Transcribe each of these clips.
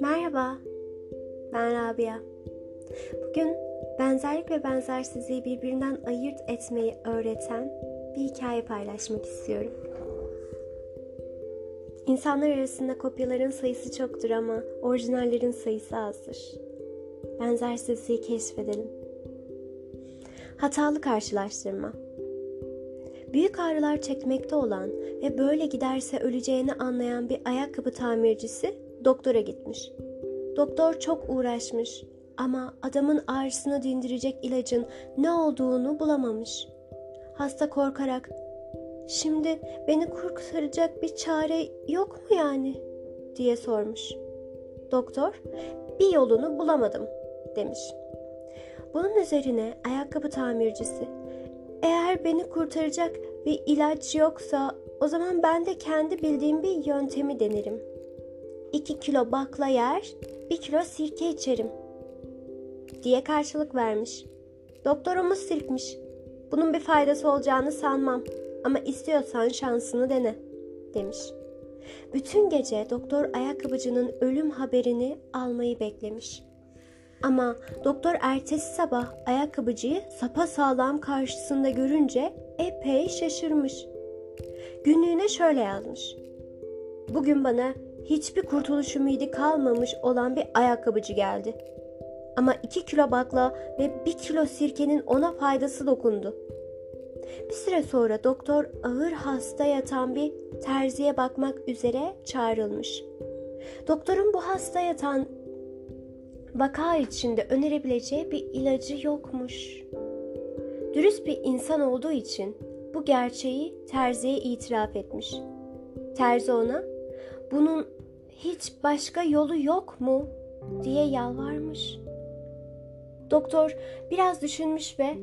Merhaba, ben Rabia. Bugün benzerlik ve benzersizliği birbirinden ayırt etmeyi öğreten bir hikaye paylaşmak istiyorum. İnsanlar arasında kopyaların sayısı çoktur ama orijinallerin sayısı azdır. Benzersizliği keşfedelim. Hatalı karşılaştırma. Büyük ağrılar çekmekte olan ve böyle giderse öleceğini anlayan bir ayakkabı tamircisi doktora gitmiş. Doktor çok uğraşmış ama adamın ağrısını dindirecek ilacın ne olduğunu bulamamış. Hasta korkarak "Şimdi beni kurtaracak bir çare yok mu yani?" diye sormuş. Doktor "Bir yolunu bulamadım." demiş. Bunun üzerine ayakkabı tamircisi eğer beni kurtaracak bir ilaç yoksa o zaman ben de kendi bildiğim bir yöntemi denerim. 2 kilo bakla yer, 1 kilo sirke içerim diye karşılık vermiş. Doktorumuz sirkmiş. Bunun bir faydası olacağını sanmam ama istiyorsan şansını dene demiş. Bütün gece doktor ayakkabıcının ölüm haberini almayı beklemiş. Ama doktor ertesi sabah ayakkabıcıyı sapa sağlam karşısında görünce epey şaşırmış. Günlüğüne şöyle yazmış. Bugün bana hiçbir kurtuluş ümidi kalmamış olan bir ayakkabıcı geldi. Ama iki kilo bakla ve bir kilo sirkenin ona faydası dokundu. Bir süre sonra doktor ağır hasta yatan bir terziye bakmak üzere çağrılmış. Doktorun bu hasta yatan vaka içinde önerebileceği bir ilacı yokmuş. Dürüst bir insan olduğu için bu gerçeği terziye itiraf etmiş. Terzi ona bunun hiç başka yolu yok mu diye yalvarmış. Doktor biraz düşünmüş ve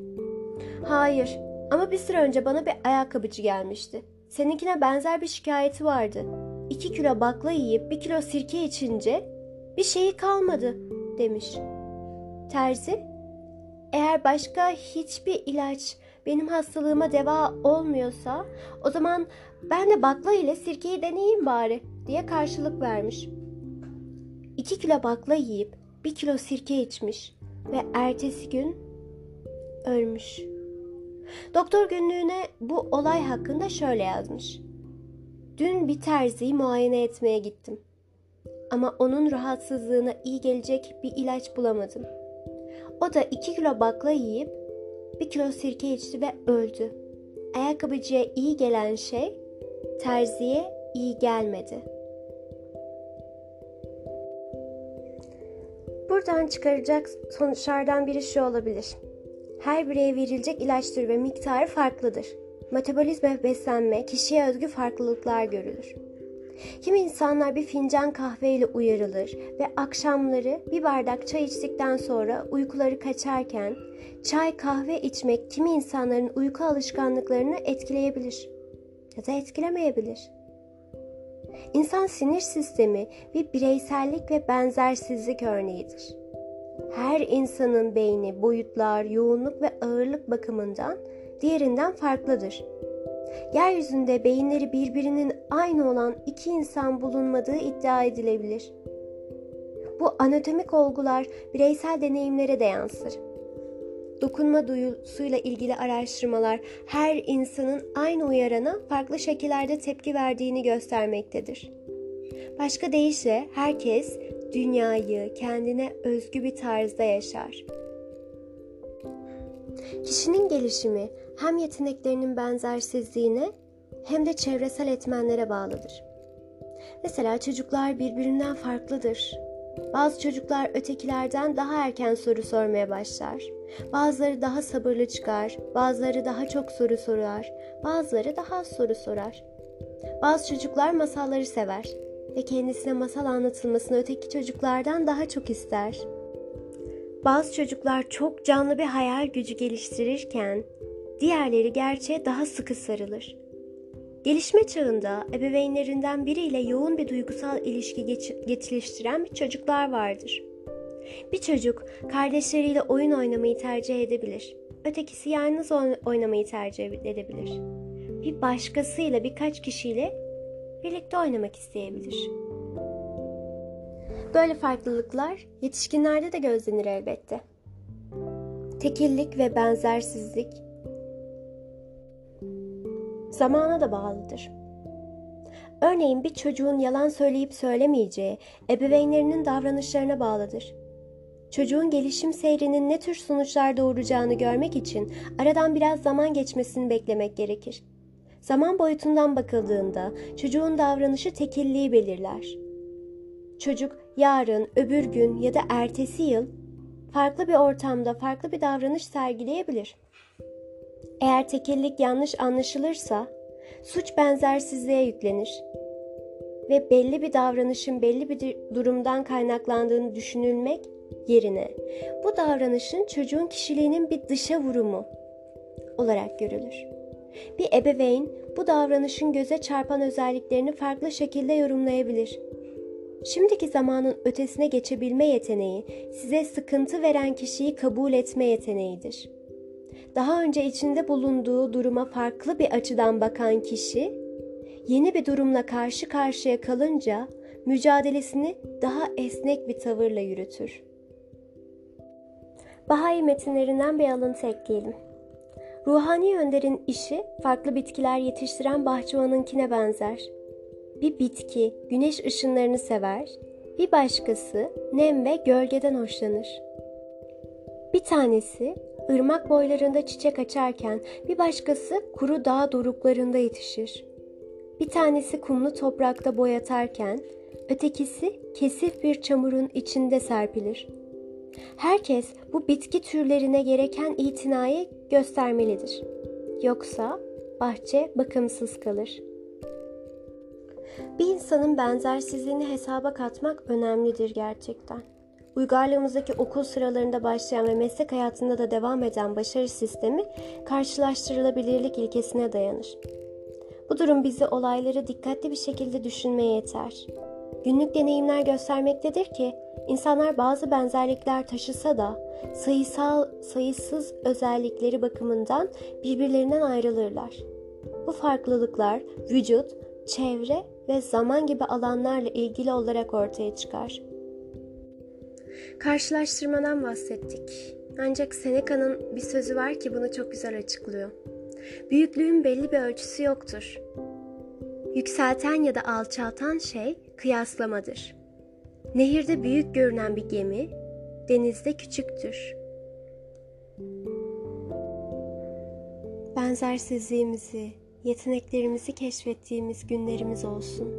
hayır ama bir süre önce bana bir ayakkabıcı gelmişti. Seninkine benzer bir şikayeti vardı. İki kilo bakla yiyip bir kilo sirke içince bir şeyi kalmadı demiş. Terzi, eğer başka hiçbir ilaç benim hastalığıma deva olmuyorsa o zaman ben de bakla ile sirkeyi deneyeyim bari diye karşılık vermiş. İki kilo bakla yiyip bir kilo sirke içmiş ve ertesi gün ölmüş. Doktor günlüğüne bu olay hakkında şöyle yazmış. Dün bir terziyi muayene etmeye gittim. Ama onun rahatsızlığına iyi gelecek bir ilaç bulamadım. O da iki kilo bakla yiyip bir kilo sirke içti ve öldü. Ayakkabıcıya iyi gelen şey terziye iyi gelmedi. Buradan çıkaracak sonuçlardan biri şu olabilir. Her bireye verilecek ilaç türü ve miktarı farklıdır. Metabolizma ve beslenme kişiye özgü farklılıklar görülür. Kimi insanlar bir fincan kahveyle uyarılır ve akşamları bir bardak çay içtikten sonra uykuları kaçarken çay kahve içmek kimi insanların uyku alışkanlıklarını etkileyebilir ya da etkilemeyebilir. İnsan sinir sistemi bir bireysellik ve benzersizlik örneğidir. Her insanın beyni boyutlar, yoğunluk ve ağırlık bakımından diğerinden farklıdır. Yeryüzünde beyinleri birbirinin aynı olan iki insan bulunmadığı iddia edilebilir. Bu anatomik olgular bireysel deneyimlere de yansır. Dokunma duyusuyla ilgili araştırmalar her insanın aynı uyarana farklı şekillerde tepki verdiğini göstermektedir. Başka deyişle herkes dünyayı kendine özgü bir tarzda yaşar. Kişinin gelişimi hem yeteneklerinin benzersizliğine hem de çevresel etmenlere bağlıdır. Mesela çocuklar birbirinden farklıdır. Bazı çocuklar ötekilerden daha erken soru sormaya başlar. Bazıları daha sabırlı çıkar, bazıları daha çok soru sorar, bazıları daha az soru sorar. Bazı çocuklar masalları sever ve kendisine masal anlatılmasını öteki çocuklardan daha çok ister. Bazı çocuklar çok canlı bir hayal gücü geliştirirken diğerleri gerçeğe daha sıkı sarılır. Gelişme çağında ebeveynlerinden biriyle yoğun bir duygusal ilişki geliştiren bir çocuklar vardır. Bir çocuk kardeşleriyle oyun oynamayı tercih edebilir. ötekisi yalnız oynamayı tercih edebilir. Bir başkasıyla birkaç kişiyle birlikte oynamak isteyebilir. Böyle farklılıklar yetişkinlerde de gözlenir elbette. Tekillik ve benzersizlik zamana da bağlıdır. Örneğin bir çocuğun yalan söyleyip söylemeyeceği ebeveynlerinin davranışlarına bağlıdır. Çocuğun gelişim seyrinin ne tür sonuçlar doğuracağını görmek için aradan biraz zaman geçmesini beklemek gerekir. Zaman boyutundan bakıldığında çocuğun davranışı tekilliği belirler. Çocuk yarın, öbür gün ya da ertesi yıl farklı bir ortamda farklı bir davranış sergileyebilir. Eğer tekillik yanlış anlaşılırsa suç benzersizliğe yüklenir ve belli bir davranışın belli bir durumdan kaynaklandığını düşünülmek yerine bu davranışın çocuğun kişiliğinin bir dışa vurumu olarak görülür. Bir ebeveyn bu davranışın göze çarpan özelliklerini farklı şekilde yorumlayabilir. Şimdiki zamanın ötesine geçebilme yeteneği size sıkıntı veren kişiyi kabul etme yeteneğidir. Daha önce içinde bulunduğu duruma farklı bir açıdan bakan kişi yeni bir durumla karşı karşıya kalınca mücadelesini daha esnek bir tavırla yürütür. Bahayi metinlerinden bir alıntı ekleyelim. Ruhani önderin işi farklı bitkiler yetiştiren bahçıvanınkine benzer. Bir bitki güneş ışınlarını sever, bir başkası nem ve gölgeden hoşlanır. Bir tanesi ırmak boylarında çiçek açarken bir başkası kuru dağ doruklarında yetişir. Bir tanesi kumlu toprakta boyatarken ötekisi kesif bir çamurun içinde serpilir. Herkes bu bitki türlerine gereken itinayı göstermelidir. Yoksa bahçe bakımsız kalır. Bir insanın benzersizliğini hesaba katmak önemlidir gerçekten. Uygarlığımızdaki okul sıralarında başlayan ve meslek hayatında da devam eden başarı sistemi karşılaştırılabilirlik ilkesine dayanır. Bu durum bizi olayları dikkatli bir şekilde düşünmeye yeter. Günlük deneyimler göstermektedir ki insanlar bazı benzerlikler taşısa da sayısal sayısız özellikleri bakımından birbirlerinden ayrılırlar. Bu farklılıklar vücut, çevre ve zaman gibi alanlarla ilgili olarak ortaya çıkar. Karşılaştırmadan bahsettik. Ancak Seneca'nın bir sözü var ki bunu çok güzel açıklıyor. Büyüklüğün belli bir ölçüsü yoktur. Yükselten ya da alçaltan şey kıyaslamadır. Nehirde büyük görünen bir gemi, denizde küçüktür. Benzersizliğimizi, yeteneklerimizi keşfettiğimiz günlerimiz olsun.